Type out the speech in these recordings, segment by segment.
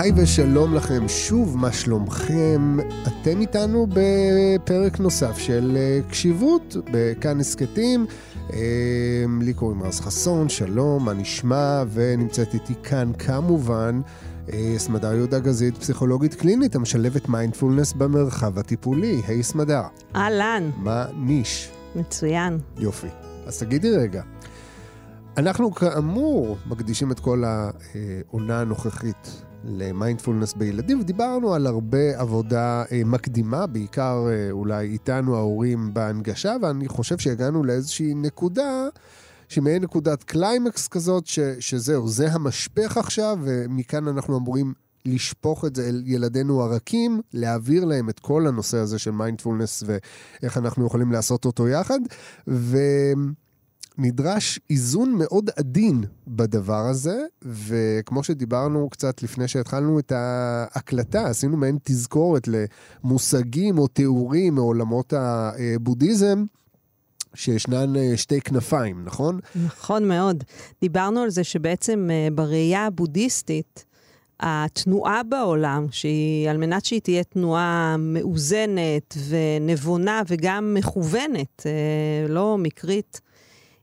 היי ושלום לכם, שוב, מה שלומכם? אתם איתנו בפרק נוסף של אה, קשיבות בכאן הסכתים. אה, לי קוראים רז חסון, שלום, מה נשמע? ונמצאת איתי כאן כמובן אה, סמדר יהודה גזית, פסיכולוגית קלינית המשלבת מיינדפולנס במרחב הטיפולי. היי סמדר. אהלן. מה ניש? מצוין. יופי. אז תגידי רגע, אנחנו כאמור מקדישים את כל העונה הנוכחית למיינדפולנס בילדים, ודיברנו על הרבה עבודה אה, מקדימה, בעיקר אה, אולי איתנו ההורים בהנגשה, ואני חושב שהגענו לאיזושהי נקודה, שמעין נקודת קליימקס כזאת, ש, שזהו, זה המשפך עכשיו, ומכאן אנחנו אמורים לשפוך את זה אל ילדינו הרכים, להעביר להם את כל הנושא הזה של מיינדפולנס ואיך אנחנו יכולים לעשות אותו יחד. ו... נדרש איזון מאוד עדין בדבר הזה, וכמו שדיברנו קצת לפני שהתחלנו את ההקלטה, עשינו מעין תזכורת למושגים או תיאורים מעולמות הבודהיזם. שישנן אה, שתי כנפיים, נכון? נכון מאוד. דיברנו על זה שבעצם אה, בראייה הבודהיסטית, התנועה בעולם, שהיא, על מנת שהיא תהיה תנועה מאוזנת ונבונה וגם מכוונת, אה, לא מקרית,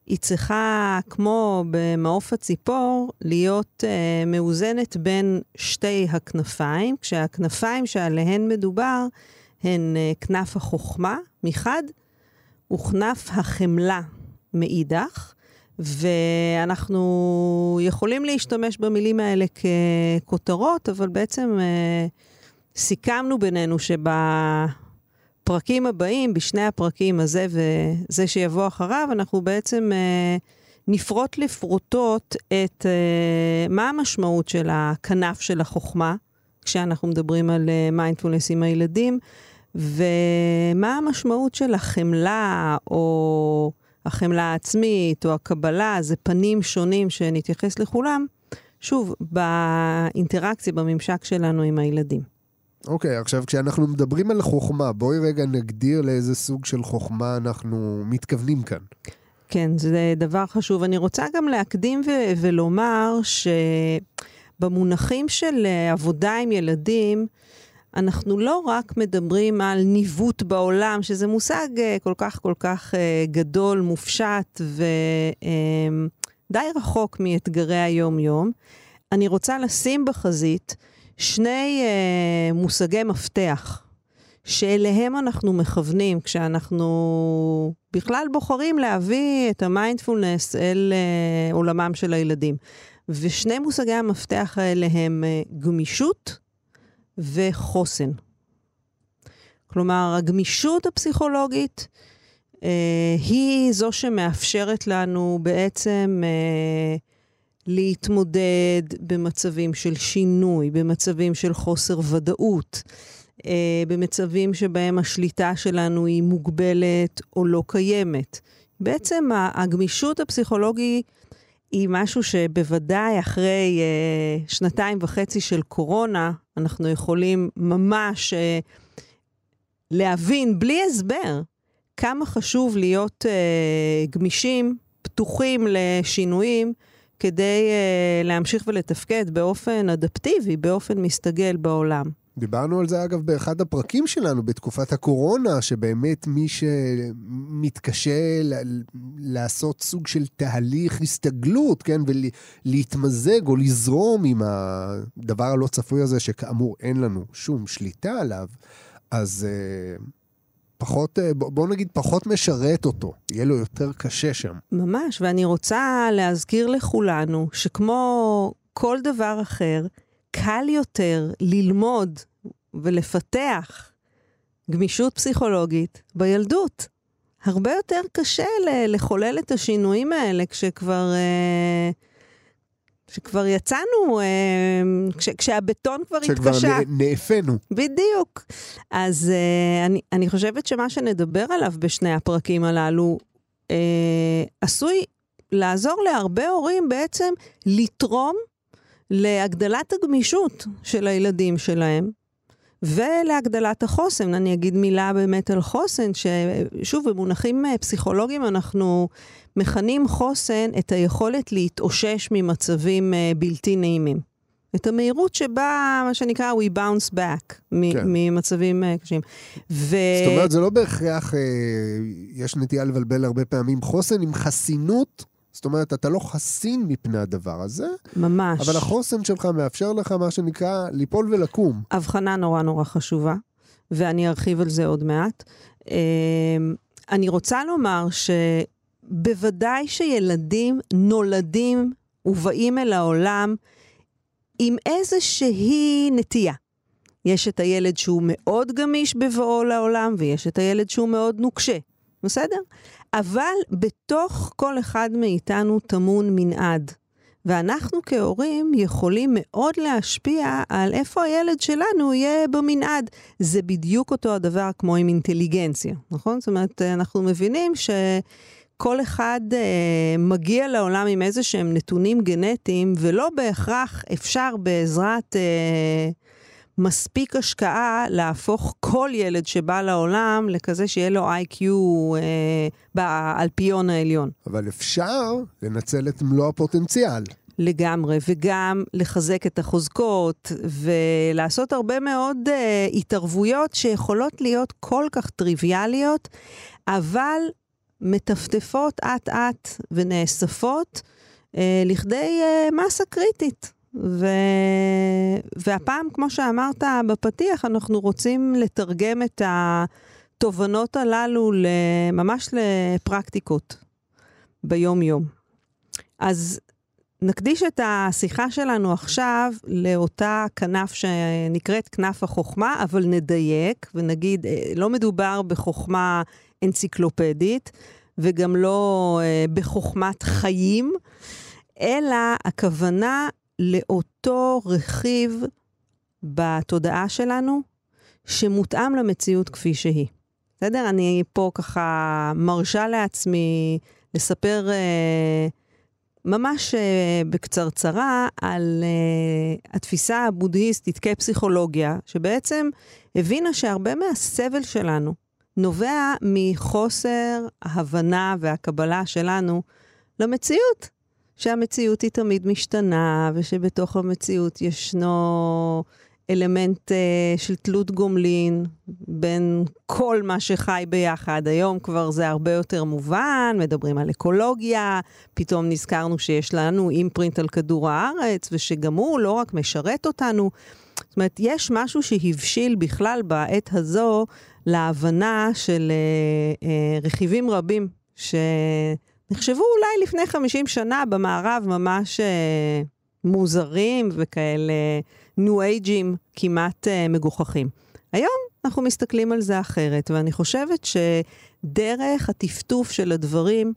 היא צריכה, כמו במעוף הציפור, להיות uh, מאוזנת בין שתי הכנפיים, כשהכנפיים שעליהן מדובר הן uh, כנף החוכמה מחד, וכנף החמלה מאידך, ואנחנו יכולים להשתמש במילים האלה ככותרות, אבל בעצם uh, סיכמנו בינינו שב... בפרקים הבאים, בשני הפרקים הזה וזה שיבוא אחריו, אנחנו בעצם אה, נפרוט לפרוטות את אה, מה המשמעות של הכנף של החוכמה, כשאנחנו מדברים על מיינדפולנס אה, עם הילדים, ומה המשמעות של החמלה, או החמלה העצמית, או הקבלה, זה פנים שונים שנתייחס לכולם, שוב, באינטראקציה, בממשק שלנו עם הילדים. אוקיי, okay, עכשיו כשאנחנו מדברים על חוכמה, בואי רגע נגדיר לאיזה סוג של חוכמה אנחנו מתכוונים כאן. כן, זה דבר חשוב. אני רוצה גם להקדים ו- ולומר שבמונחים של אה, עבודה עם ילדים, אנחנו לא רק מדברים על ניווט בעולם, שזה מושג אה, כל כך כל כך אה, גדול, מופשט ודי רחוק מאתגרי היום-יום. אני רוצה לשים בחזית שני אה, מושגי מפתח, שאליהם אנחנו מכוונים כשאנחנו בכלל בוחרים להביא את המיינדפולנס אל אה, עולמם של הילדים. ושני מושגי המפתח האלה הם אה, גמישות וחוסן. כלומר, הגמישות הפסיכולוגית אה, היא זו שמאפשרת לנו בעצם אה, להתמודד במצבים של שינוי, במצבים של חוסר ודאות, אה, במצבים שבהם השליטה שלנו היא מוגבלת או לא קיימת. בעצם הגמישות הפסיכולוגית היא משהו שבוודאי אחרי אה, שנתיים וחצי של קורונה, אנחנו יכולים ממש אה, להבין בלי הסבר כמה חשוב להיות גמישים, פתוחים לשינויים. כדי uh, להמשיך ולתפקד באופן אדפטיבי, באופן מסתגל בעולם. דיברנו על זה אגב באחד הפרקים שלנו בתקופת הקורונה, שבאמת מי שמתקשה ל- לעשות סוג של תהליך הסתגלות, כן, ולהתמזג או לזרום עם הדבר הלא צפוי הזה, שכאמור אין לנו שום שליטה עליו, אז uh, פחות, אה, בוא נגיד, פחות משרת אותו, יהיה לו יותר קשה שם. ממש, ואני רוצה להזכיר לכולנו שכמו כל דבר אחר, קל יותר ללמוד ולפתח גמישות פסיכולוגית בילדות. הרבה יותר קשה לחולל את השינויים האלה כשכבר... אה, שכבר יצאנו, אה, כש, כשהבטון כבר התקשה. שכבר נאפינו. בדיוק. אז אה, אני, אני חושבת שמה שנדבר עליו בשני הפרקים הללו, אה, עשוי לעזור להרבה הורים בעצם לתרום להגדלת הגמישות של הילדים שלהם. ולהגדלת החוסן. אני אגיד מילה באמת על חוסן, ששוב, במונחים פסיכולוגיים אנחנו מכנים חוסן את היכולת להתאושש ממצבים uh, בלתי נעימים. את המהירות שבה, מה שנקרא, we bounce back מ- כן. ממצבים אה, קשים. ו... זאת אומרת, זה לא בהכרח, אה, יש נטייה לבלבל הרבה פעמים חוסן עם חסינות. זאת אומרת, אתה לא חסין מפני הדבר הזה, ממש. אבל החוסן שלך מאפשר לך, מה שנקרא, ליפול ולקום. הבחנה נורא נורא חשובה, ואני ארחיב על זה עוד מעט. אמ, אני רוצה לומר שבוודאי שילדים נולדים ובאים אל העולם עם איזושהי נטייה. יש את הילד שהוא מאוד גמיש בבואו לעולם, ויש את הילד שהוא מאוד נוקשה, בסדר? אבל בתוך כל אחד מאיתנו טמון מנעד. ואנחנו כהורים יכולים מאוד להשפיע על איפה הילד שלנו יהיה במנעד. זה בדיוק אותו הדבר כמו עם אינטליגנציה, נכון? זאת אומרת, אנחנו מבינים שכל אחד אה, מגיע לעולם עם איזה שהם נתונים גנטיים, ולא בהכרח אפשר בעזרת אה, מספיק השקעה להפוך כל ילד שבא לעולם לכזה שיהיה לו איי-קיו אה, באלפיון העליון. אבל אפשר לנצל את מלוא הפוטנציאל. לגמרי, וגם לחזק את החוזקות, ולעשות הרבה מאוד uh, התערבויות שיכולות להיות כל כך טריוויאליות, אבל מטפטפות אט-אט ונאספות uh, לכדי uh, מסה קריטית. ו... והפעם, כמו שאמרת בפתיח, אנחנו רוצים לתרגם את התובנות הללו ממש לפרקטיקות ביום-יום. אז נקדיש את השיחה שלנו עכשיו לאותה כנף שנקראת כנף החוכמה, אבל נדייק ונגיד, לא מדובר בחוכמה אנציקלופדית וגם לא בחוכמת חיים, אלא הכוונה לאותו רכיב בתודעה שלנו שמותאם למציאות כפי שהיא. בסדר? אני פה ככה מרשה לעצמי לספר... ממש uh, בקצרצרה על uh, התפיסה הבודהיסטית כפסיכולוגיה, שבעצם הבינה שהרבה מהסבל שלנו נובע מחוסר ההבנה והקבלה שלנו למציאות. שהמציאות היא תמיד משתנה, ושבתוך המציאות ישנו אלמנט uh, של תלות גומלין בין כל מה שחי ביחד. היום כבר זה הרבה יותר מובן, מדברים על אקולוגיה, פתאום נזכרנו שיש לנו אימפרינט על כדור הארץ, ושגם הוא לא רק משרת אותנו. זאת אומרת, יש משהו שהבשיל בכלל בעת הזו להבנה של uh, uh, רכיבים רבים, שנחשבו אולי לפני 50 שנה במערב ממש uh, מוזרים וכאלה. ניו אייג'ים כמעט uh, מגוחכים. היום אנחנו מסתכלים על זה אחרת, ואני חושבת שדרך הטפטוף של הדברים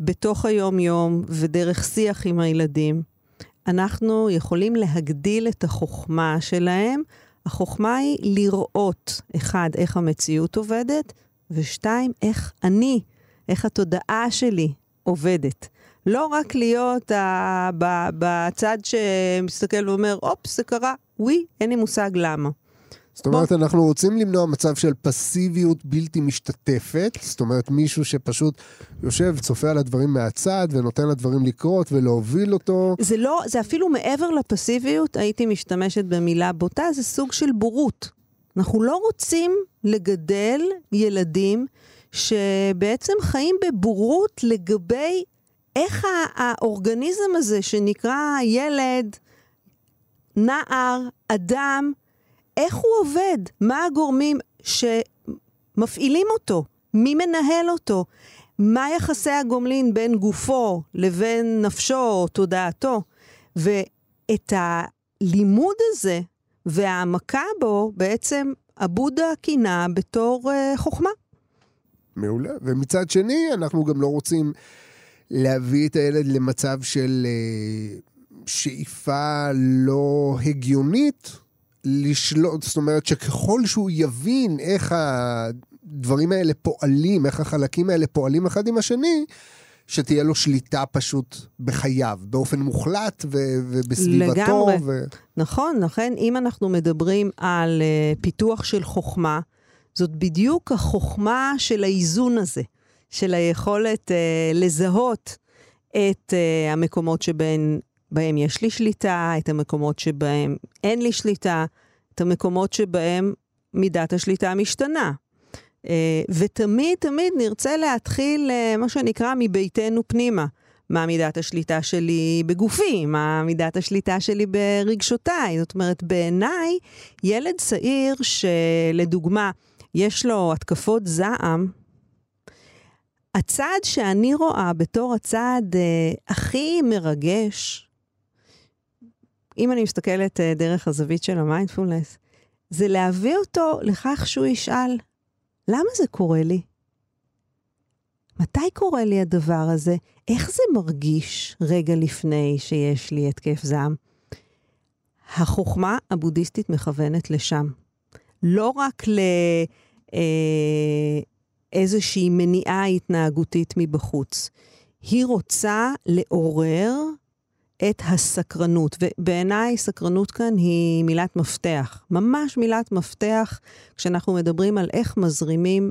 בתוך היום-יום ודרך שיח עם הילדים, אנחנו יכולים להגדיל את החוכמה שלהם. החוכמה היא לראות, אחד, איך המציאות עובדת, ושתיים, איך אני, איך התודעה שלי עובדת. לא רק להיות uh, ב- בצד שמסתכל ואומר, אופס, זה קרה, ווי, אין לי מושג למה. זאת אומרת, בוא. אנחנו רוצים למנוע מצב של פסיביות בלתי משתתפת, זאת אומרת, מישהו שפשוט יושב, צופה על הדברים מהצד ונותן לדברים לקרות ולהוביל אותו. זה לא, זה אפילו מעבר לפסיביות, הייתי משתמשת במילה בוטה, זה סוג של בורות. אנחנו לא רוצים לגדל ילדים שבעצם חיים בבורות לגבי איך האורגניזם הזה שנקרא ילד, נער, אדם, איך הוא עובד? מה הגורמים שמפעילים אותו? מי מנהל אותו? מה יחסי הגומלין בין גופו לבין נפשו או תודעתו? ואת הלימוד הזה והעמקה בו, בעצם הבודה כינה בתור uh, חוכמה. מעולה. ומצד שני, אנחנו גם לא רוצים להביא את הילד למצב של uh, שאיפה לא הגיונית, לשלוט, זאת אומרת שככל שהוא יבין איך הדברים האלה פועלים, איך החלקים האלה פועלים אחד עם השני, שתהיה לו שליטה פשוט בחייו, באופן מוחלט ו- ובסביבתו. לגמרי. ו... נכון, לכן אם אנחנו מדברים על uh, פיתוח של חוכמה, זאת בדיוק החוכמה של האיזון הזה, של היכולת uh, לזהות את uh, המקומות שבהם בהם יש לי שליטה, את המקומות שבהם אין לי שליטה, את המקומות שבהם מידת השליטה משתנה. אה, ותמיד תמיד נרצה להתחיל, אה, מה שנקרא, מביתנו פנימה. מה מידת השליטה שלי בגופי, מה מידת השליטה שלי ברגשותיי. זאת אומרת, בעיניי, ילד צעיר שלדוגמה, יש לו התקפות זעם, הצעד שאני רואה בתור הצעד אה, הכי מרגש, אם אני מסתכלת אה, דרך הזווית של המיינדפולנס, זה להביא אותו לכך שהוא ישאל, למה זה קורה לי? מתי קורה לי הדבר הזה? איך זה מרגיש רגע לפני שיש לי התקף זעם? החוכמה הבודהיסטית מכוונת לשם. לא רק לאיזושהי אה, מניעה התנהגותית מבחוץ. היא רוצה לעורר את הסקרנות, ובעיניי סקרנות כאן היא מילת מפתח, ממש מילת מפתח כשאנחנו מדברים על איך מזרימים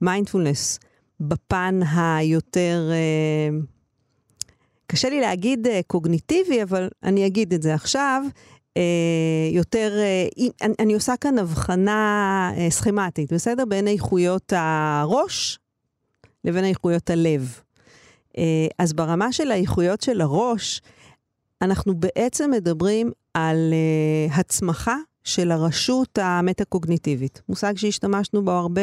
מיינדפולנס uh, בפן היותר... Uh, קשה לי להגיד uh, קוגניטיבי, אבל אני אגיד את זה עכשיו. uh, יותר, uh, אני, אני עושה כאן הבחנה uh, סכמטית, בסדר? בין איכויות הראש לבין איכויות הלב. אה, אז ברמה של האיכויות של הראש, אנחנו בעצם מדברים על uh, הצמחה של הרשות המטה-קוגניטיבית. מושג שהשתמשנו בו הרבה,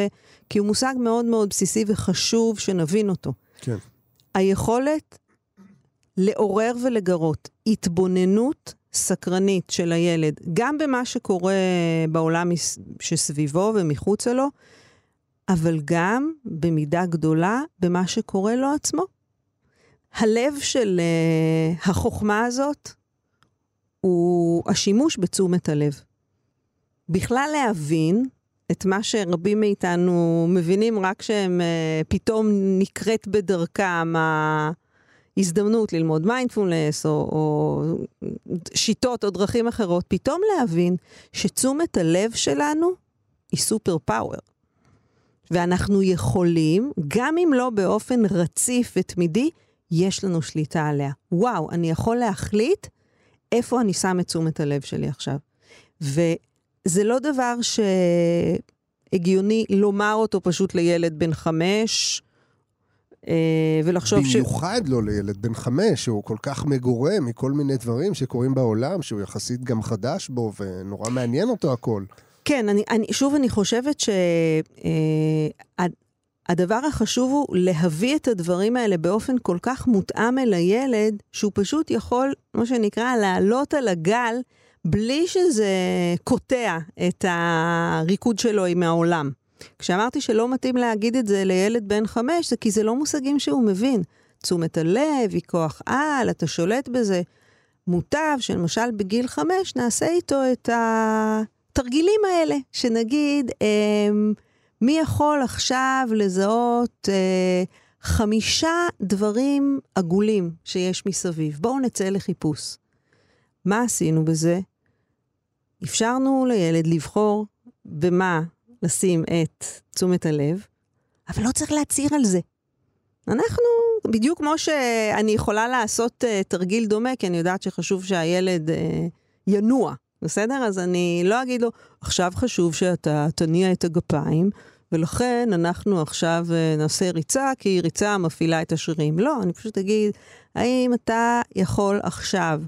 כי הוא מושג מאוד מאוד בסיסי וחשוב שנבין אותו. כן. היכולת לעורר ולגרות התבוננות סקרנית של הילד, גם במה שקורה בעולם שסביבו ומחוצה לו, אבל גם במידה גדולה במה שקורה לו עצמו. הלב של uh, החוכמה הזאת הוא השימוש בתשומת הלב. בכלל להבין את מה שרבים מאיתנו מבינים רק כשהם uh, פתאום נקראת בדרכם ההזדמנות ללמוד מיינדפולנס או, או שיטות או דרכים אחרות, פתאום להבין שתשומת הלב שלנו היא סופר פאוור. ואנחנו יכולים, גם אם לא באופן רציף ותמידי, יש לנו שליטה עליה. וואו, אני יכול להחליט איפה אני שם את תשומת הלב שלי עכשיו. וזה לא דבר שהגיוני לומר אותו פשוט לילד בן חמש, אה, ולחשוב ש... במיוחד לא לילד בן חמש, שהוא כל כך מגורה מכל מיני דברים שקורים בעולם, שהוא יחסית גם חדש בו, ונורא מעניין אותו הכל. כן, אני, אני, שוב, אני חושבת ש... אה, הדבר החשוב הוא להביא את הדברים האלה באופן כל כך מותאם אל הילד, שהוא פשוט יכול, מה שנקרא, לעלות על הגל בלי שזה קוטע את הריקוד שלו עם העולם. כשאמרתי שלא מתאים להגיד את זה לילד בן חמש, זה כי זה לא מושגים שהוא מבין. תשומת הלב היא כוח על, אתה שולט בזה. מוטב שלמשל בגיל חמש נעשה איתו את התרגילים האלה, שנגיד, הם, מי יכול עכשיו לזהות אה, חמישה דברים עגולים שיש מסביב? בואו נצא לחיפוש. מה עשינו בזה? אפשרנו לילד לבחור במה לשים את תשומת הלב, אבל לא צריך להצהיר על זה. אנחנו, בדיוק כמו שאני יכולה לעשות uh, תרגיל דומה, כי אני יודעת שחשוב שהילד uh, ינוע בסדר? אז אני לא אגיד לו, עכשיו חשוב שאתה תניע את הגפיים, ולכן אנחנו עכשיו אה, נעשה ריצה, כי ריצה מפעילה את השרירים. לא, אני פשוט אגיד, האם אתה יכול עכשיו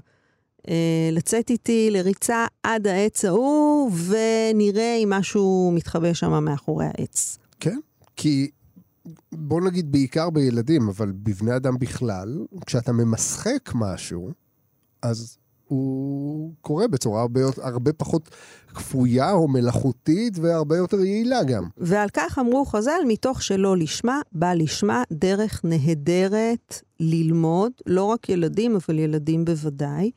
אה, לצאת איתי לריצה עד העץ ההוא, ונראה אם משהו מתחבא שם מאחורי העץ. כן, כי בוא נגיד בעיקר בילדים, אבל בבני אדם בכלל, כשאתה ממשחק משהו, אז הוא קורה בצורה הרבה, הרבה פחות כפויה או מלאכותית והרבה יותר יעילה גם. ועל כך אמרו חז"ל, מתוך שלא לשמה, בא לשמה דרך נהדרת ללמוד, לא רק ילדים, אבל ילדים בוודאי.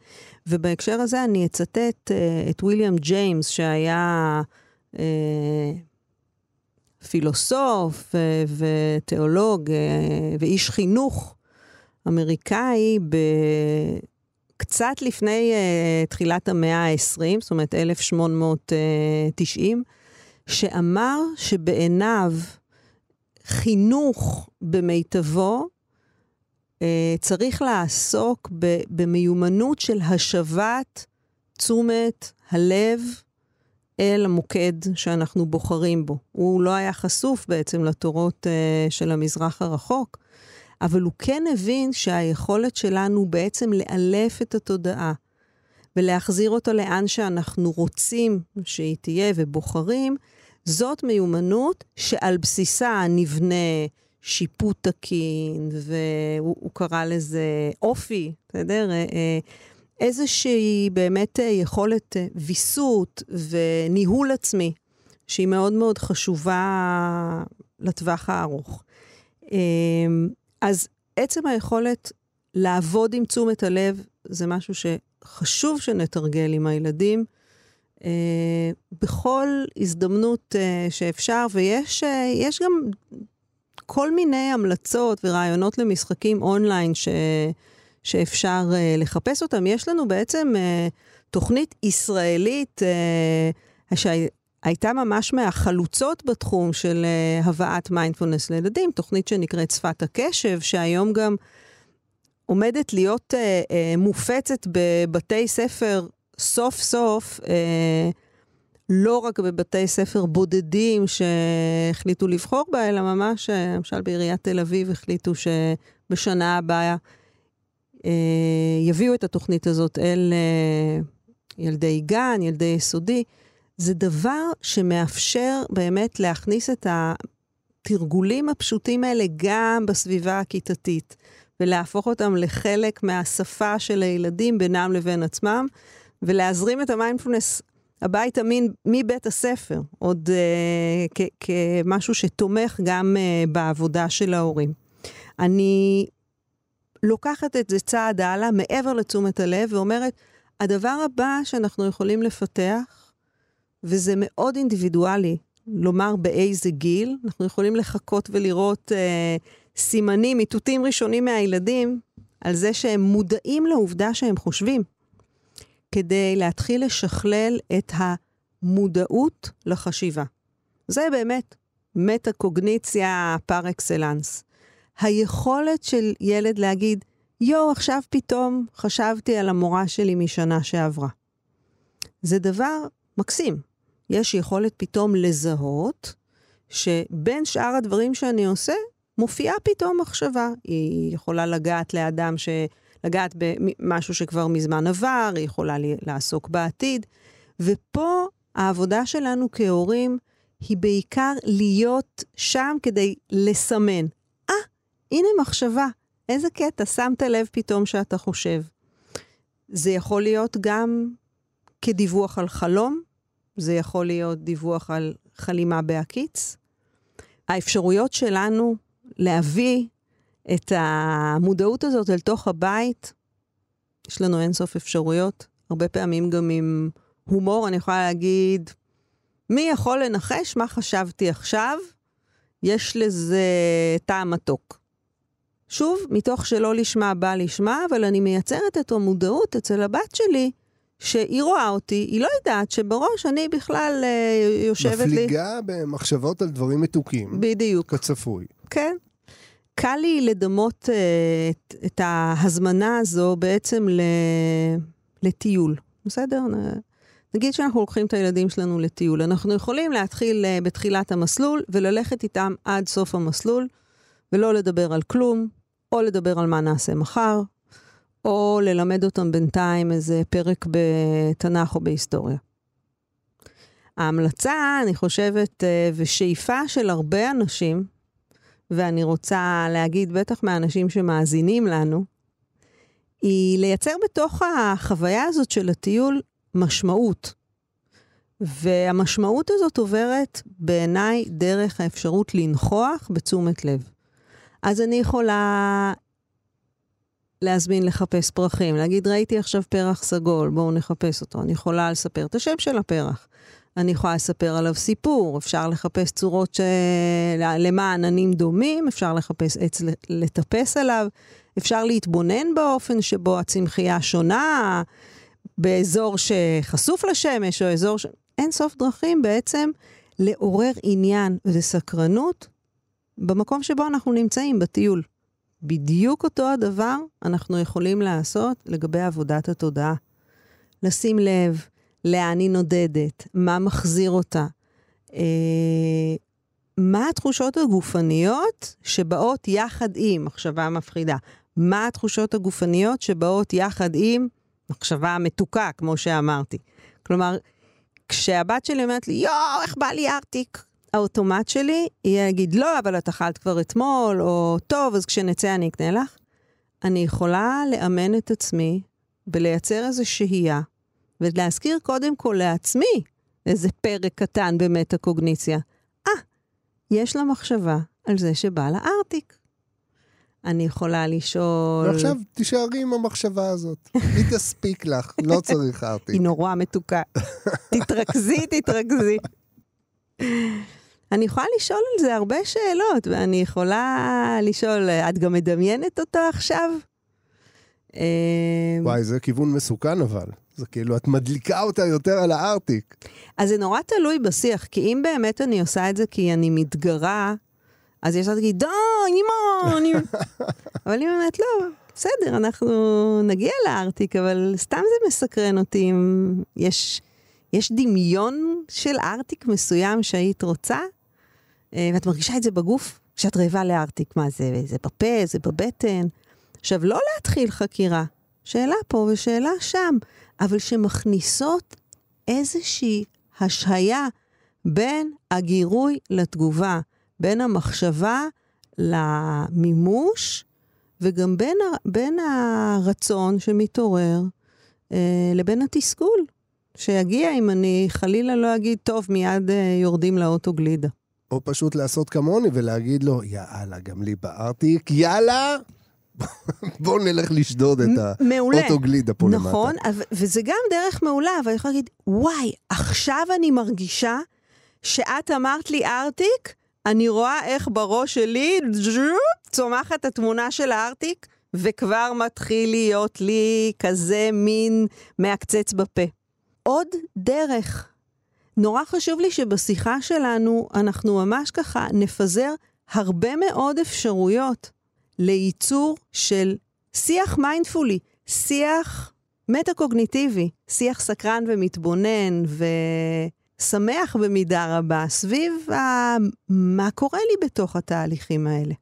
ובהקשר הזה אני אצטט uh, את ויליאם ג'יימס, שהיה uh, פילוסוף uh, ותיאולוג ואיש חינוך אמריקאי. קצת לפני uh, תחילת המאה ה-20, זאת אומרת 1890, שאמר שבעיניו חינוך במיטבו אה, צריך לעסוק במיומנות של השבת תשומת הלב אל המוקד שאנחנו בוחרים בו. הוא לא היה חשוף בעצם לתורות uh, של המזרח הרחוק, אבל הוא כן הבין שהיכולת שלנו בעצם לאלף את התודעה ולהחזיר אותה לאן שאנחנו רוצים שהיא תהיה ובוחרים, זאת מיומנות שעל בסיסה נבנה שיפוט תקין, והוא קרא לזה אופי, בסדר? אה, אה, איזושהי באמת אה, יכולת ויסות וניהול עצמי, שהיא מאוד מאוד חשובה לטווח הארוך. אז עצם היכולת לעבוד עם תשומת הלב זה משהו שחשוב שנתרגל עם הילדים. Uh, בכל הזדמנות uh, שאפשר, ויש uh, גם כל מיני המלצות ורעיונות למשחקים אונליין ש, שאפשר uh, לחפש אותם. יש לנו בעצם uh, תוכנית ישראלית uh, שהייתה ממש מהחלוצות בתחום של uh, הבאת מיינדפולנס לילדים, תוכנית שנקראת שפת הקשב, שהיום גם עומדת להיות uh, uh, מופצת בבתי ספר סוף סוף. Uh, לא רק בבתי ספר בודדים שהחליטו לבחור בה, אלא ממש, למשל בעיריית תל אביב החליטו שבשנה הבאה אה, יביאו את התוכנית הזאת אל אה, ילדי גן, ילדי יסודי. זה דבר שמאפשר באמת להכניס את התרגולים הפשוטים האלה גם בסביבה הכיתתית, ולהפוך אותם לחלק מהשפה של הילדים בינם לבין עצמם, ולהזרים את המיינדפולנס הבית אמין מבית הספר, עוד uh, כמשהו שתומך גם uh, בעבודה של ההורים. אני לוקחת את זה צעד הלאה, מעבר לתשומת הלב, ואומרת, הדבר הבא שאנחנו יכולים לפתח, וזה מאוד אינדיבידואלי, לומר באיזה גיל, אנחנו יכולים לחכות ולראות uh, סימנים, איתותים ראשונים מהילדים, על זה שהם מודעים לעובדה שהם חושבים. כדי להתחיל לשכלל את המודעות לחשיבה. זה באמת מטה-קוגניציה פר אקסלנס. היכולת של ילד להגיד, יואו, עכשיו פתאום חשבתי על המורה שלי משנה שעברה. זה דבר מקסים. יש יכולת פתאום לזהות שבין שאר הדברים שאני עושה, מופיעה פתאום מחשבה. היא יכולה לגעת לאדם ש... לגעת במשהו שכבר מזמן עבר, היא יכולה לעסוק בעתיד. ופה העבודה שלנו כהורים היא בעיקר להיות שם כדי לסמן. אה, ah, הנה מחשבה, איזה קטע, שמת לב פתאום שאתה חושב. זה יכול להיות גם כדיווח על חלום, זה יכול להיות דיווח על חלימה בהקיץ. האפשרויות שלנו להביא את המודעות הזאת אל תוך הבית, יש לנו אינסוף אפשרויות, הרבה פעמים גם עם הומור, אני יכולה להגיד, מי יכול לנחש מה חשבתי עכשיו? יש לזה טעם מתוק. שוב, מתוך שלא לשמה בא לשמה, אבל אני מייצרת את המודעות אצל הבת שלי, שהיא רואה אותי, היא לא יודעת שבראש אני בכלל אה, יושבת מפליגה לי... מפליגה במחשבות על דברים מתוקים. בדיוק. כצפוי. כן. קל לי לדמות uh, את, את ההזמנה הזו בעצם ל, לטיול, בסדר? נגיד שאנחנו לוקחים את הילדים שלנו לטיול. אנחנו יכולים להתחיל uh, בתחילת המסלול וללכת איתם עד סוף המסלול, ולא לדבר על כלום, או לדבר על מה נעשה מחר, או ללמד אותם בינתיים איזה פרק בתנ"ך או בהיסטוריה. ההמלצה, אני חושבת, uh, ושאיפה של הרבה אנשים, ואני רוצה להגיד, בטח מהאנשים שמאזינים לנו, היא לייצר בתוך החוויה הזאת של הטיול משמעות. והמשמעות הזאת עוברת בעיניי דרך האפשרות לנכוח בתשומת לב. אז אני יכולה להזמין לחפש פרחים, להגיד, ראיתי עכשיו פרח סגול, בואו נחפש אותו. אני יכולה לספר את השם של הפרח. אני יכולה לספר עליו סיפור, אפשר לחפש צורות של... למה עננים דומים, אפשר לחפש עץ לטפס עליו, אפשר להתבונן באופן שבו הצמחייה שונה, באזור שחשוף לשמש או אזור ש... אין סוף דרכים בעצם לעורר עניין וסקרנות במקום שבו אנחנו נמצאים, בטיול. בדיוק אותו הדבר אנחנו יכולים לעשות לגבי עבודת התודעה. לשים לב לאן היא נודדת, מה מחזיר אותה, אה, מה התחושות הגופניות שבאות יחד עם מחשבה מפחידה? מה התחושות הגופניות שבאות יחד עם מחשבה מתוקה, כמו שאמרתי? כלומר, כשהבת שלי אומרת לי, יואו, איך בא לי ארטיק? האוטומט שלי יהיה להגיד, לא, אבל את אכלת כבר אתמול, או טוב, אז כשנצא אני אקנה לך. אני יכולה לאמן את עצמי ולייצר איזו שהייה, ולהזכיר קודם כל לעצמי איזה פרק קטן במטה-קוגניציה. אה, ah, יש לה מחשבה על זה שבא לה ארטיק. אני יכולה לשאול... ועכשיו תישארי עם המחשבה הזאת. היא תספיק לך, לא צריך ארטיק. היא נורא מתוקה. תתרכזי, תתרכזי. אני יכולה לשאול על זה הרבה שאלות, ואני יכולה לשאול, את גם מדמיינת אותו עכשיו? וואי, זה כיוון מסוכן אבל. זה כאילו, את מדליקה אותה יותר על הארטיק. אז זה נורא תלוי בשיח, כי אם באמת אני עושה את זה כי אני מתגרה, אז יש לה להגיד, די, אימא, אני... אבל אם באמת לא, בסדר, אנחנו נגיע לארטיק, אבל סתם זה מסקרן אותי אם יש, יש דמיון של ארטיק מסוים שהיית רוצה, אה, ואת מרגישה את זה בגוף, כשאת רעבה לארטיק. מה זה, זה בפה, זה בבטן. עכשיו, לא להתחיל חקירה, שאלה פה ושאלה שם, אבל שמכניסות איזושהי השהיה בין הגירוי לתגובה. בין המחשבה למימוש, וגם בין, בין הרצון שמתעורר אה, לבין התסכול, שיגיע אם אני חלילה לא אגיד, טוב, מיד אה, יורדים לאוטו גלידה. או פשוט לעשות כמוני ולהגיד לו, יאללה, גם לי בארטיק, יאללה, בואו נלך לשדוד את האוטו גלידה פה למטה. נכון, וזה גם דרך מעולה, אבל אני יכולה להגיד, וואי, עכשיו אני מרגישה שאת אמרת לי ארטיק, אני רואה איך בראש שלי צומחת התמונה של הארטיק, וכבר מתחיל להיות לי כזה מין מעקצץ בפה. עוד דרך. נורא חשוב לי שבשיחה שלנו אנחנו ממש ככה נפזר הרבה מאוד אפשרויות לייצור של שיח מיינדפולי, שיח מטה-קוגניטיבי, שיח סקרן ומתבונן ו... שמח במידה רבה סביב ה... מה קורה לי בתוך התהליכים האלה.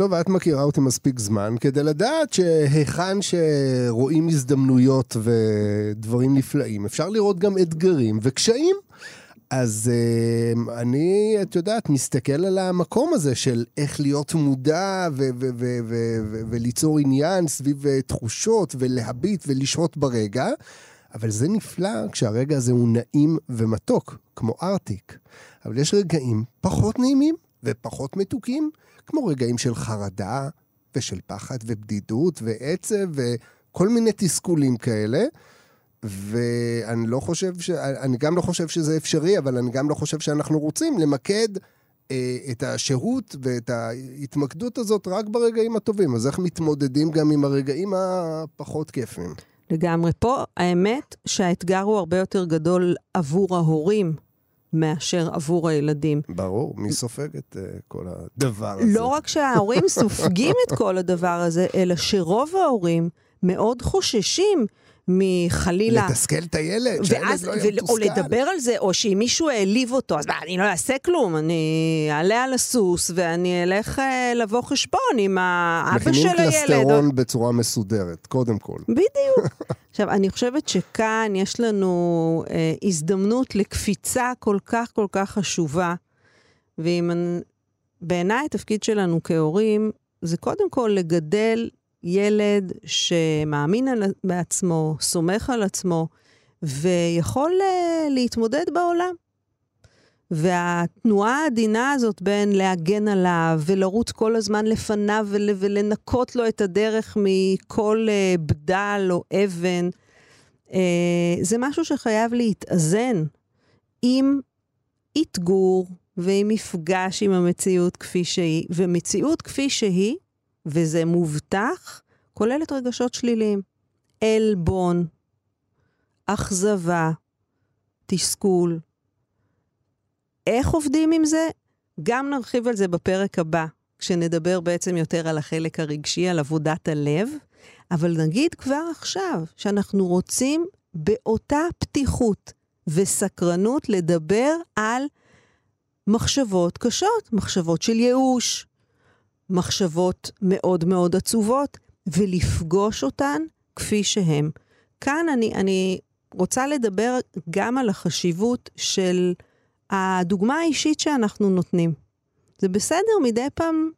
טוב, את מכירה אותי מספיק זמן כדי לדעת שהיכן שרואים הזדמנויות ודברים נפלאים, אפשר לראות גם אתגרים וקשיים. אז uh, אני, את יודעת, מסתכל על המקום הזה של איך להיות מודע וליצור עניין סביב uh, תחושות ולהביט ולשהות ברגע. אבל זה נפלא כשהרגע הזה הוא נעים ומתוק, כמו ארטיק. אבל יש רגעים פחות נעימים ופחות מתוקים, כמו רגעים של חרדה ושל פחד ובדידות ועצב וכל מיני תסכולים כאלה. ואני לא חושב ש... אני גם לא חושב שזה אפשרי, אבל אני גם לא חושב שאנחנו רוצים למקד אה, את השהות ואת ההתמקדות הזאת רק ברגעים הטובים. אז איך מתמודדים גם עם הרגעים הפחות כיפים? לגמרי. פה האמת שהאתגר הוא הרבה יותר גדול עבור ההורים מאשר עבור הילדים. ברור, מי סופג את uh, כל הדבר הזה? לא רק שההורים סופגים את כל הדבר הזה, אלא שרוב ההורים מאוד חוששים מחלילה... לתסכל את הילד, שהילד לא יהיה מתוסכל. או לדבר על זה, או שאם מישהו העליב אותו, אז אני לא אעשה כלום, אני אעלה על הסוס ואני אלך אה, לבוא חשבון עם האבא של הילד. מכינים קלסטרון או... בצורה מסודרת, קודם כל. בדיוק. עכשיו, אני חושבת שכאן יש לנו אה, הזדמנות לקפיצה כל כך כל כך חשובה, ואם... בעיניי התפקיד שלנו כהורים זה קודם כל לגדל ילד שמאמין על, בעצמו, סומך על עצמו, ויכול uh, להתמודד בעולם. והתנועה העדינה הזאת בין להגן עליו ולרוץ כל הזמן לפניו ול, ולנקות לו את הדרך מכל uh, בדל או אבן, uh, זה משהו שחייב להתאזן עם אתגור ועם מפגש עם המציאות כפי שהיא. ומציאות כפי שהיא וזה מובטח, כוללת רגשות שליליים. עלבון, אכזבה, תסכול. איך עובדים עם זה? גם נרחיב על זה בפרק הבא, כשנדבר בעצם יותר על החלק הרגשי, על עבודת הלב. אבל נגיד כבר עכשיו שאנחנו רוצים באותה פתיחות וסקרנות לדבר על מחשבות קשות, מחשבות של ייאוש, מחשבות מאוד מאוד עצובות, ולפגוש אותן כפי שהן. כאן אני, אני רוצה לדבר גם על החשיבות של הדוגמה האישית שאנחנו נותנים. זה בסדר מדי פעם,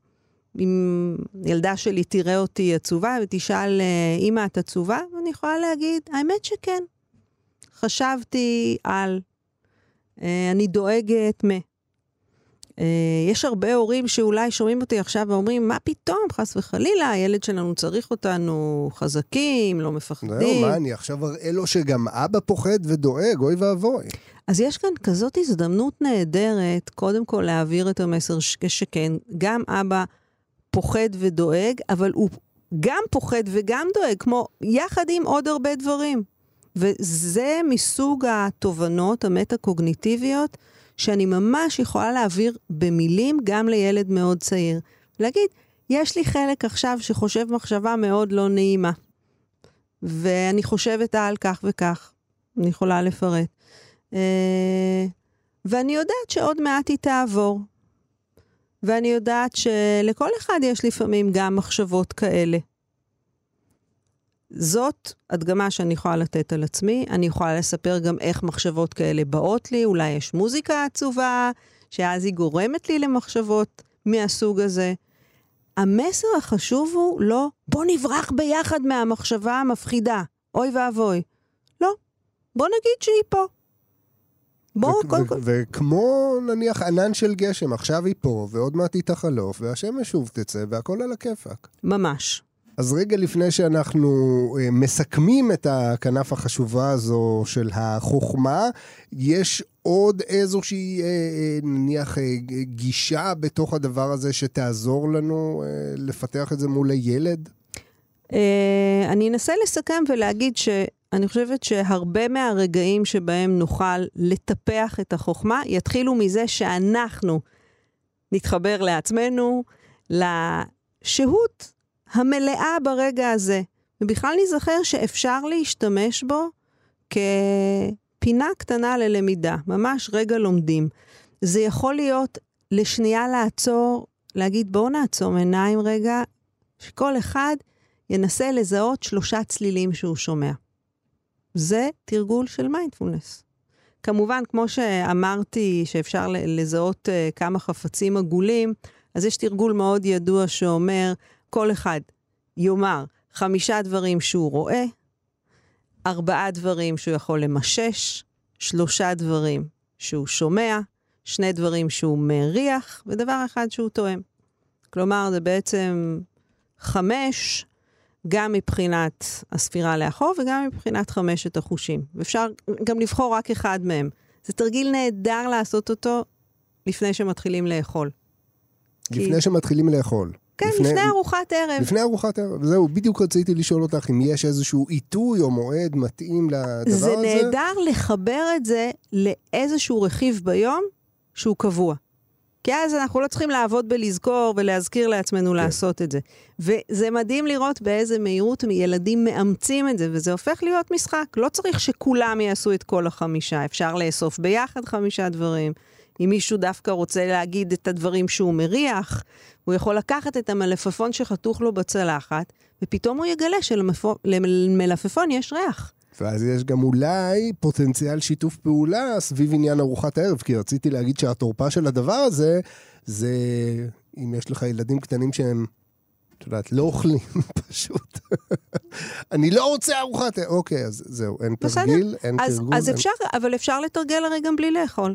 אם ילדה שלי תראה אותי עצובה ותשאל, אמא, את עצובה? אני יכולה להגיד, האמת שכן. חשבתי על, אה, אני דואגת מ... אה, יש הרבה הורים שאולי שומעים אותי עכשיו ואומרים, מה פתאום, חס וחלילה, הילד שלנו צריך אותנו חזקים, לא מפחדים. זהו, מה, אני עכשיו אראה לו שגם אבא פוחד ודואג, אוי ואבוי. אז יש כאן כזאת הזדמנות נהדרת, קודם כל להעביר את המסר שכן, גם אבא פוחד ודואג, אבל הוא גם פוחד וגם דואג, כמו יחד עם עוד הרבה דברים. וזה מסוג התובנות המטה-קוגניטיביות שאני ממש יכולה להעביר במילים גם לילד מאוד צעיר. להגיד, יש לי חלק עכשיו שחושב מחשבה מאוד לא נעימה, ואני חושבת על כך וכך, אני יכולה לפרט. אה, ואני יודעת שעוד מעט היא תעבור. ואני יודעת שלכל אחד יש לפעמים גם מחשבות כאלה. זאת הדגמה שאני יכולה לתת על עצמי. אני יכולה לספר גם איך מחשבות כאלה באות לי, אולי יש מוזיקה עצובה, שאז היא גורמת לי למחשבות מהסוג הזה. המסר החשוב הוא לא, בוא נברח ביחד מהמחשבה המפחידה, אוי ואבוי. לא, בוא נגיד שהיא פה. בואו, קודם כל. וכמו נניח ענן של גשם, עכשיו היא פה, ועוד מעט היא תחלוף, והשמש שוב תצא, והכל על הכיפאק. ממש. אז רגע לפני שאנחנו אה, מסכמים את הכנף החשובה הזו של החוכמה, יש עוד איזושהי, אה, אה, נניח, גישה בתוך הדבר הזה שתעזור לנו לפתח את זה מול הילד? אני אנסה לסכם ולהגיד שאני חושבת שהרבה מהרגעים שבהם נוכל לטפח את החוכמה, יתחילו מזה שאנחנו נתחבר לעצמנו, לשהות המלאה ברגע הזה. ובכלל נזכר שאפשר להשתמש בו כפינה קטנה ללמידה, ממש רגע לומדים. זה יכול להיות לשנייה לעצור, להגיד בואו נעצום עיניים רגע, שכל אחד ינסה לזהות שלושה צלילים שהוא שומע. זה תרגול של מיינדפולנס. כמובן, כמו שאמרתי שאפשר לזהות uh, כמה חפצים עגולים, אז יש תרגול מאוד ידוע שאומר, כל אחד יאמר חמישה דברים שהוא רואה, ארבעה דברים שהוא יכול למשש, שלושה דברים שהוא שומע, שני דברים שהוא מריח, ודבר אחד שהוא תואם. כלומר, זה בעצם חמש, גם מבחינת הספירה לאחור וגם מבחינת חמשת החושים. ואפשר גם לבחור רק אחד מהם. זה תרגיל נהדר לעשות אותו לפני שמתחילים לאכול. לפני כי... שמתחילים לאכול. כן, לפני, לפני ארוחת ערב. לפני ארוחת ערב. זהו, בדיוק רציתי לשאול אותך אם יש איזשהו עיתוי או מועד מתאים לדבר זה הזה. זה נהדר לחבר את זה לאיזשהו רכיב ביום שהוא קבוע. כי אז אנחנו לא צריכים לעבוד בלזכור ולהזכיר לעצמנו כן. לעשות את זה. וזה מדהים לראות באיזה מהירות ילדים מאמצים את זה, וזה הופך להיות משחק. לא צריך שכולם יעשו את כל החמישה, אפשר לאסוף ביחד חמישה דברים. אם מישהו דווקא רוצה להגיד את הדברים שהוא מריח, הוא יכול לקחת את המלפפון שחתוך לו בצלחת, ופתאום הוא יגלה שלמלפפון יש ריח. ואז יש גם אולי פוטנציאל שיתוף פעולה סביב עניין ארוחת הערב, כי רציתי להגיד שהתורפה של הדבר הזה, זה אם יש לך ילדים קטנים שהם, את יודעת, לא אוכלים פשוט. אני לא רוצה ארוחת ערב. אוקיי, אז זהו, אין תרגיל, אין אז, תרגול. אז אין... אפשר, אבל אפשר לתרגל הרי גם בלי לאכול.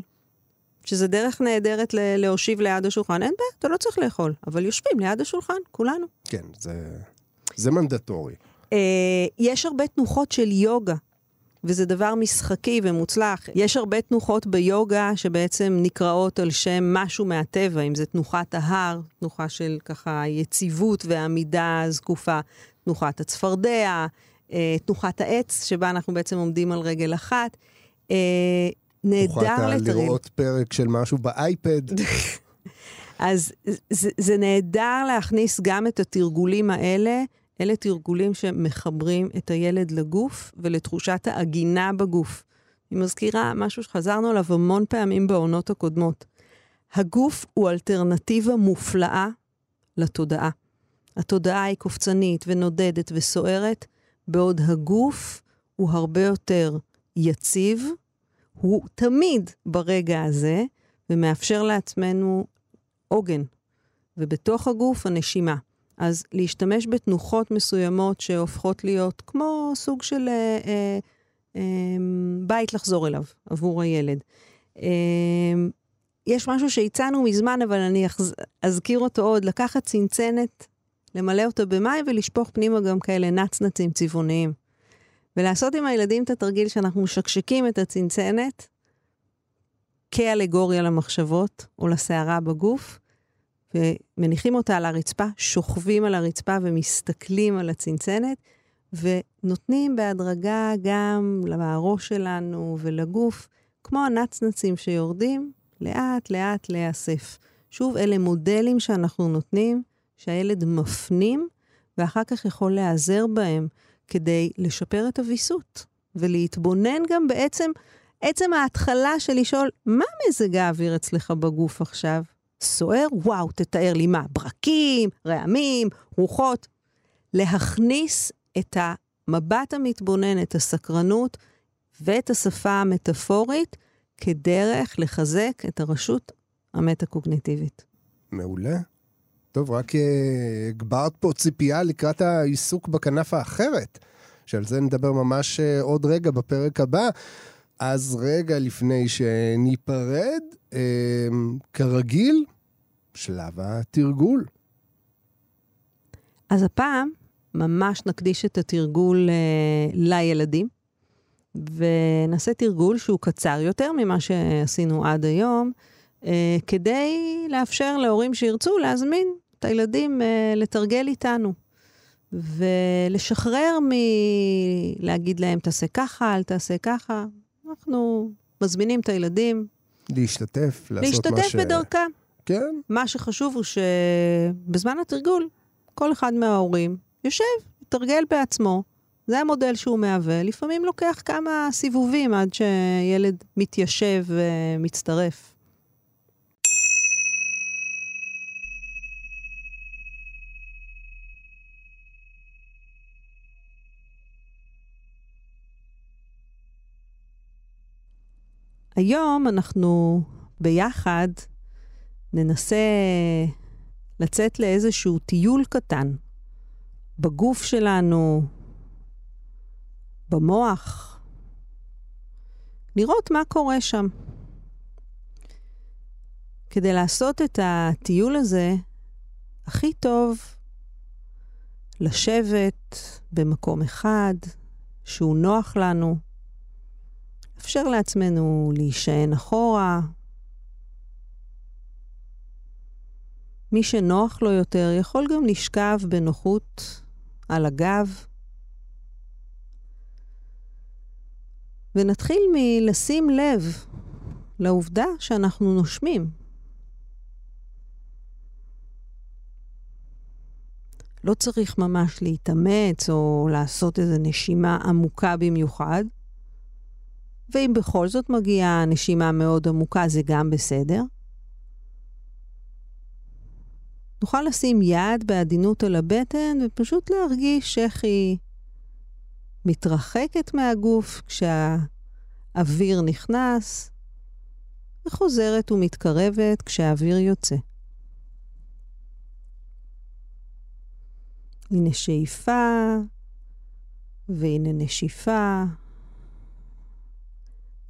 שזה דרך נהדרת להושיב ליד השולחן. אין בעיה, אתה לא צריך לאכול, אבל יושבים ליד השולחן, כולנו. כן, זה, זה מנדטורי. אה, יש הרבה תנוחות של יוגה, וזה דבר משחקי ומוצלח. יש הרבה תנוחות ביוגה שבעצם נקראות על שם משהו מהטבע, אם זה תנוחת ההר, תנוחה של ככה יציבות ועמידה זקופה, תנוחת הצפרדע, אה, תנוחת העץ, שבה אנחנו בעצם עומדים על רגל אחת. נהדר לתרגם. לראות פרק של משהו באייפד. אז זה, זה נהדר להכניס גם את התרגולים האלה. אלה תרגולים שמחברים את הילד לגוף ולתחושת העגינה בגוף. אני מזכירה משהו שחזרנו עליו המון פעמים בעונות הקודמות. הגוף הוא אלטרנטיבה מופלאה לתודעה. התודעה היא קופצנית ונודדת וסוערת, בעוד הגוף הוא הרבה יותר יציב, הוא תמיד ברגע הזה, ומאפשר לעצמנו עוגן. ובתוך הגוף הנשימה. אז להשתמש בתנוחות מסוימות שהופכות להיות כמו סוג של אה, אה, אה, בית לחזור אליו עבור הילד. אה, יש משהו שהצענו מזמן, אבל אני אחז... אזכיר אותו עוד, לקחת צנצנת, למלא אותה במים ולשפוך פנימה גם כאלה נצנצים צבעוניים. ולעשות עם הילדים את התרגיל שאנחנו משקשקים את הצנצנת כאלגוריה למחשבות או לסערה בגוף, ומניחים אותה על הרצפה, שוכבים על הרצפה ומסתכלים על הצנצנת, ונותנים בהדרגה גם לראש שלנו ולגוף, כמו הנצנצים שיורדים, לאט לאט להיאסף. שוב, אלה מודלים שאנחנו נותנים, שהילד מפנים, ואחר כך יכול להיעזר בהם כדי לשפר את הוויסות, ולהתבונן גם בעצם, עצם ההתחלה של לשאול, מה מזג האוויר אצלך בגוף עכשיו? סוער? וואו, תתאר לי מה, ברקים, רעמים, רוחות. להכניס את המבט המתבונן, את הסקרנות ואת השפה המטאפורית כדרך לחזק את הרשות המטה-קוגניטיבית. מעולה. טוב, רק אה, הגברת פה ציפייה לקראת העיסוק בכנף האחרת, שעל זה נדבר ממש אה, עוד רגע בפרק הבא. אז רגע לפני שניפרד, אה, כרגיל, שלב התרגול. אז הפעם ממש נקדיש את התרגול לילדים, ונעשה תרגול שהוא קצר יותר ממה שעשינו עד היום, אה, כדי לאפשר להורים שירצו להזמין את הילדים אה, לתרגל איתנו. ולשחרר מלהגיד להם, תעשה ככה, אל תעשה ככה. אנחנו מזמינים את הילדים. להשתתף, לעשות מה ש... להשתתף בדרכם. כן. מה שחשוב הוא שבזמן התרגול, כל אחד מההורים יושב, מתרגל בעצמו. זה המודל שהוא מהווה. לפעמים לוקח כמה סיבובים עד שילד מתיישב ומצטרף. היום אנחנו ביחד ננסה לצאת לאיזשהו טיול קטן בגוף שלנו, במוח, לראות מה קורה שם. כדי לעשות את הטיול הזה, הכי טוב לשבת במקום אחד, שהוא נוח לנו, לאפשר לעצמנו להישען אחורה. מי שנוח לו יותר יכול גם לשכב בנוחות על הגב. ונתחיל מלשים לב לעובדה שאנחנו נושמים. לא צריך ממש להתאמץ או לעשות איזו נשימה עמוקה במיוחד. ואם בכל זאת מגיעה נשימה מאוד עמוקה, זה גם בסדר. נוכל לשים יד בעדינות על הבטן ופשוט להרגיש איך היא מתרחקת מהגוף כשהאוויר נכנס, וחוזרת ומתקרבת כשהאוויר יוצא. הנה שאיפה, והנה נשיפה.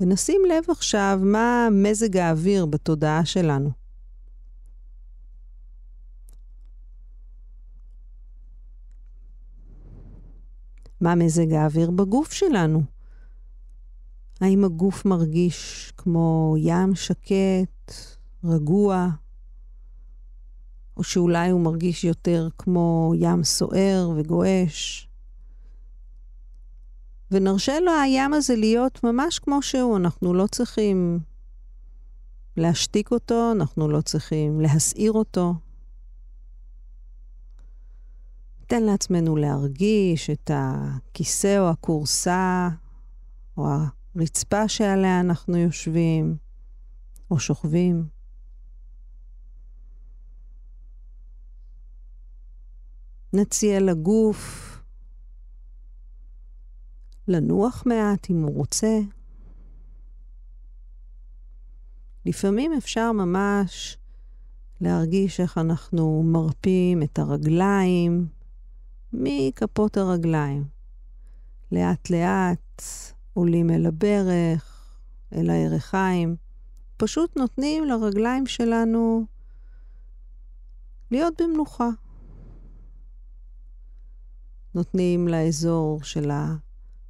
ונשים לב עכשיו מה מזג האוויר בתודעה שלנו. מה מזג האוויר בגוף שלנו? האם הגוף מרגיש כמו ים שקט, רגוע, או שאולי הוא מרגיש יותר כמו ים סוער וגועש? ונרשה לו הים הזה להיות ממש כמו שהוא, אנחנו לא צריכים להשתיק אותו, אנחנו לא צריכים להסעיר אותו. ניתן לעצמנו להרגיש את הכיסא או הכורסה או הרצפה שעליה אנחנו יושבים או שוכבים. נציע לגוף לנוח מעט אם הוא רוצה. לפעמים אפשר ממש להרגיש איך אנחנו מרפים את הרגליים מכפות הרגליים. לאט לאט עולים אל הברך, אל הירכיים. פשוט נותנים לרגליים שלנו להיות במנוחה. נותנים לאזור של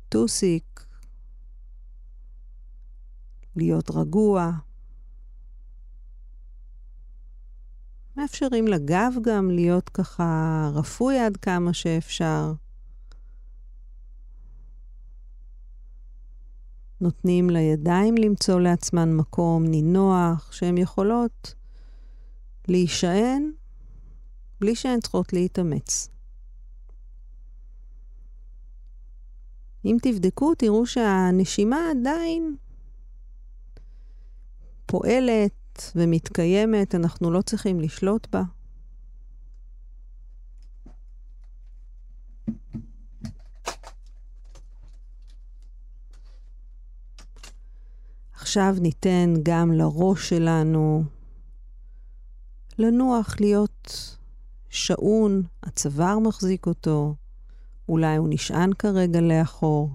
הטוסיק להיות רגוע. מאפשרים לגב גם להיות ככה רפוי עד כמה שאפשר. נותנים לידיים למצוא לעצמן מקום נינוח, שהן יכולות להישען בלי שהן צריכות להתאמץ. אם תבדקו, תראו שהנשימה עדיין פועלת ומתקיימת, אנחנו לא צריכים לשלוט בה. עכשיו ניתן גם לראש שלנו לנוח, להיות שעון, הצוואר מחזיק אותו, אולי הוא נשען כרגע לאחור.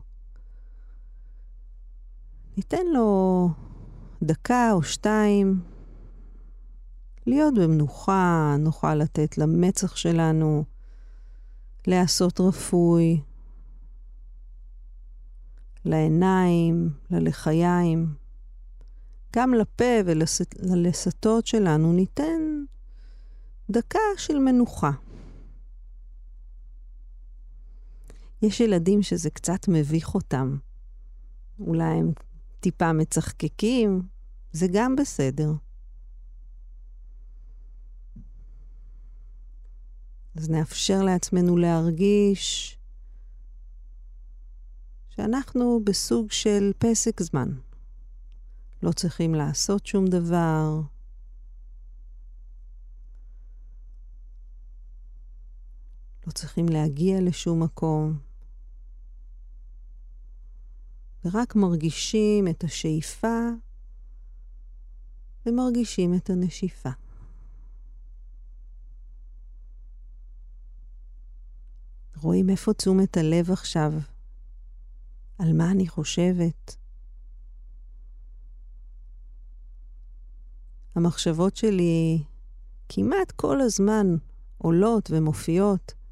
ניתן לו דקה או שתיים להיות במנוחה, נוכל לתת למצח שלנו להיעשות רפוי, לעיניים, ללחיים, גם לפה וללסתות שלנו ניתן דקה של מנוחה. יש ילדים שזה קצת מביך אותם. אולי הם טיפה מצחקקים, זה גם בסדר. אז נאפשר לעצמנו להרגיש שאנחנו בסוג של פסק זמן. לא צריכים לעשות שום דבר. לא צריכים להגיע לשום מקום. ורק מרגישים את השאיפה ומרגישים את הנשיפה. רואים איפה תשומת הלב עכשיו? על מה אני חושבת? המחשבות שלי כמעט כל הזמן עולות ומופיעות.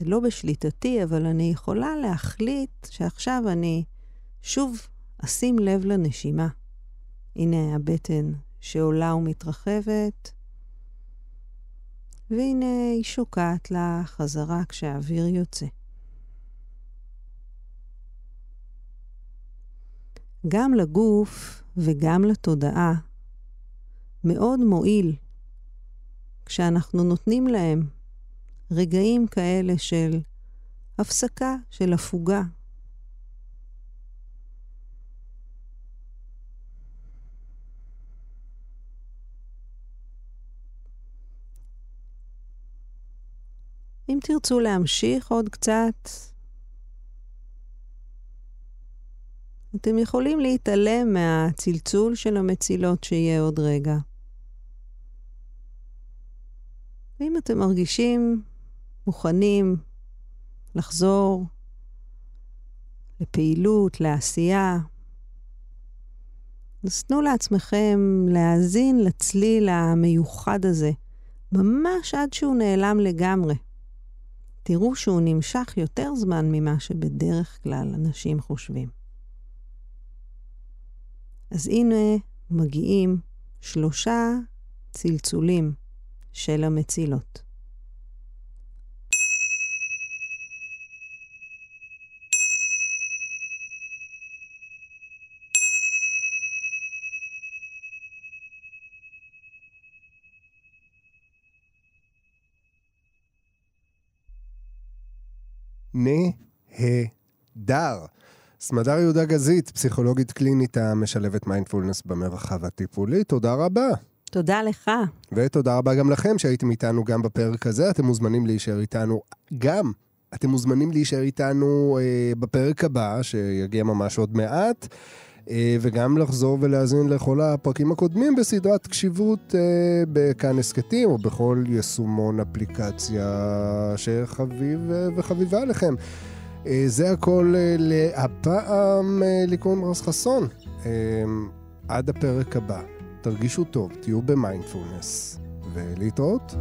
זה לא בשליטתי, אבל אני יכולה להחליט שעכשיו אני שוב אשים לב לנשימה. הנה הבטן שעולה ומתרחבת, והנה היא שוקעת לה חזרה כשהאוויר יוצא. גם לגוף וגם לתודעה מאוד מועיל כשאנחנו נותנים להם רגעים כאלה של הפסקה, של הפוגה. אם תרצו להמשיך עוד קצת, אתם יכולים להתעלם מהצלצול של המצילות שיהיה עוד רגע. ואם אתם מרגישים מוכנים לחזור לפעילות, לעשייה, אז תנו לעצמכם להאזין לצליל המיוחד הזה, ממש עד שהוא נעלם לגמרי. תראו שהוא נמשך יותר זמן ממה שבדרך כלל אנשים חושבים. אז הנה מגיעים שלושה צלצולים של המצילות. נהדר. סמדר יהודה גזית, פסיכולוגית קלינית המשלבת מיינדפולנס במרחב הטיפולי, תודה רבה. תודה לך. ותודה רבה גם לכם שהייתם איתנו גם בפרק הזה. אתם מוזמנים להישאר איתנו גם. אתם מוזמנים להישאר איתנו אה, בפרק הבא, שיגיע ממש עוד מעט. אה, וגם לחזור ולהאזין לכל הפרקים הקודמים בסדרת קשיבות אה, בכאן הסכתים או בכל יישומון אפליקציה שחביב אה, וחביבה עליכם. זה הכל להפעם ליקון רז חסון. עד הפרק הבא, תרגישו טוב, תהיו במיינדפולנס, ולהתראות.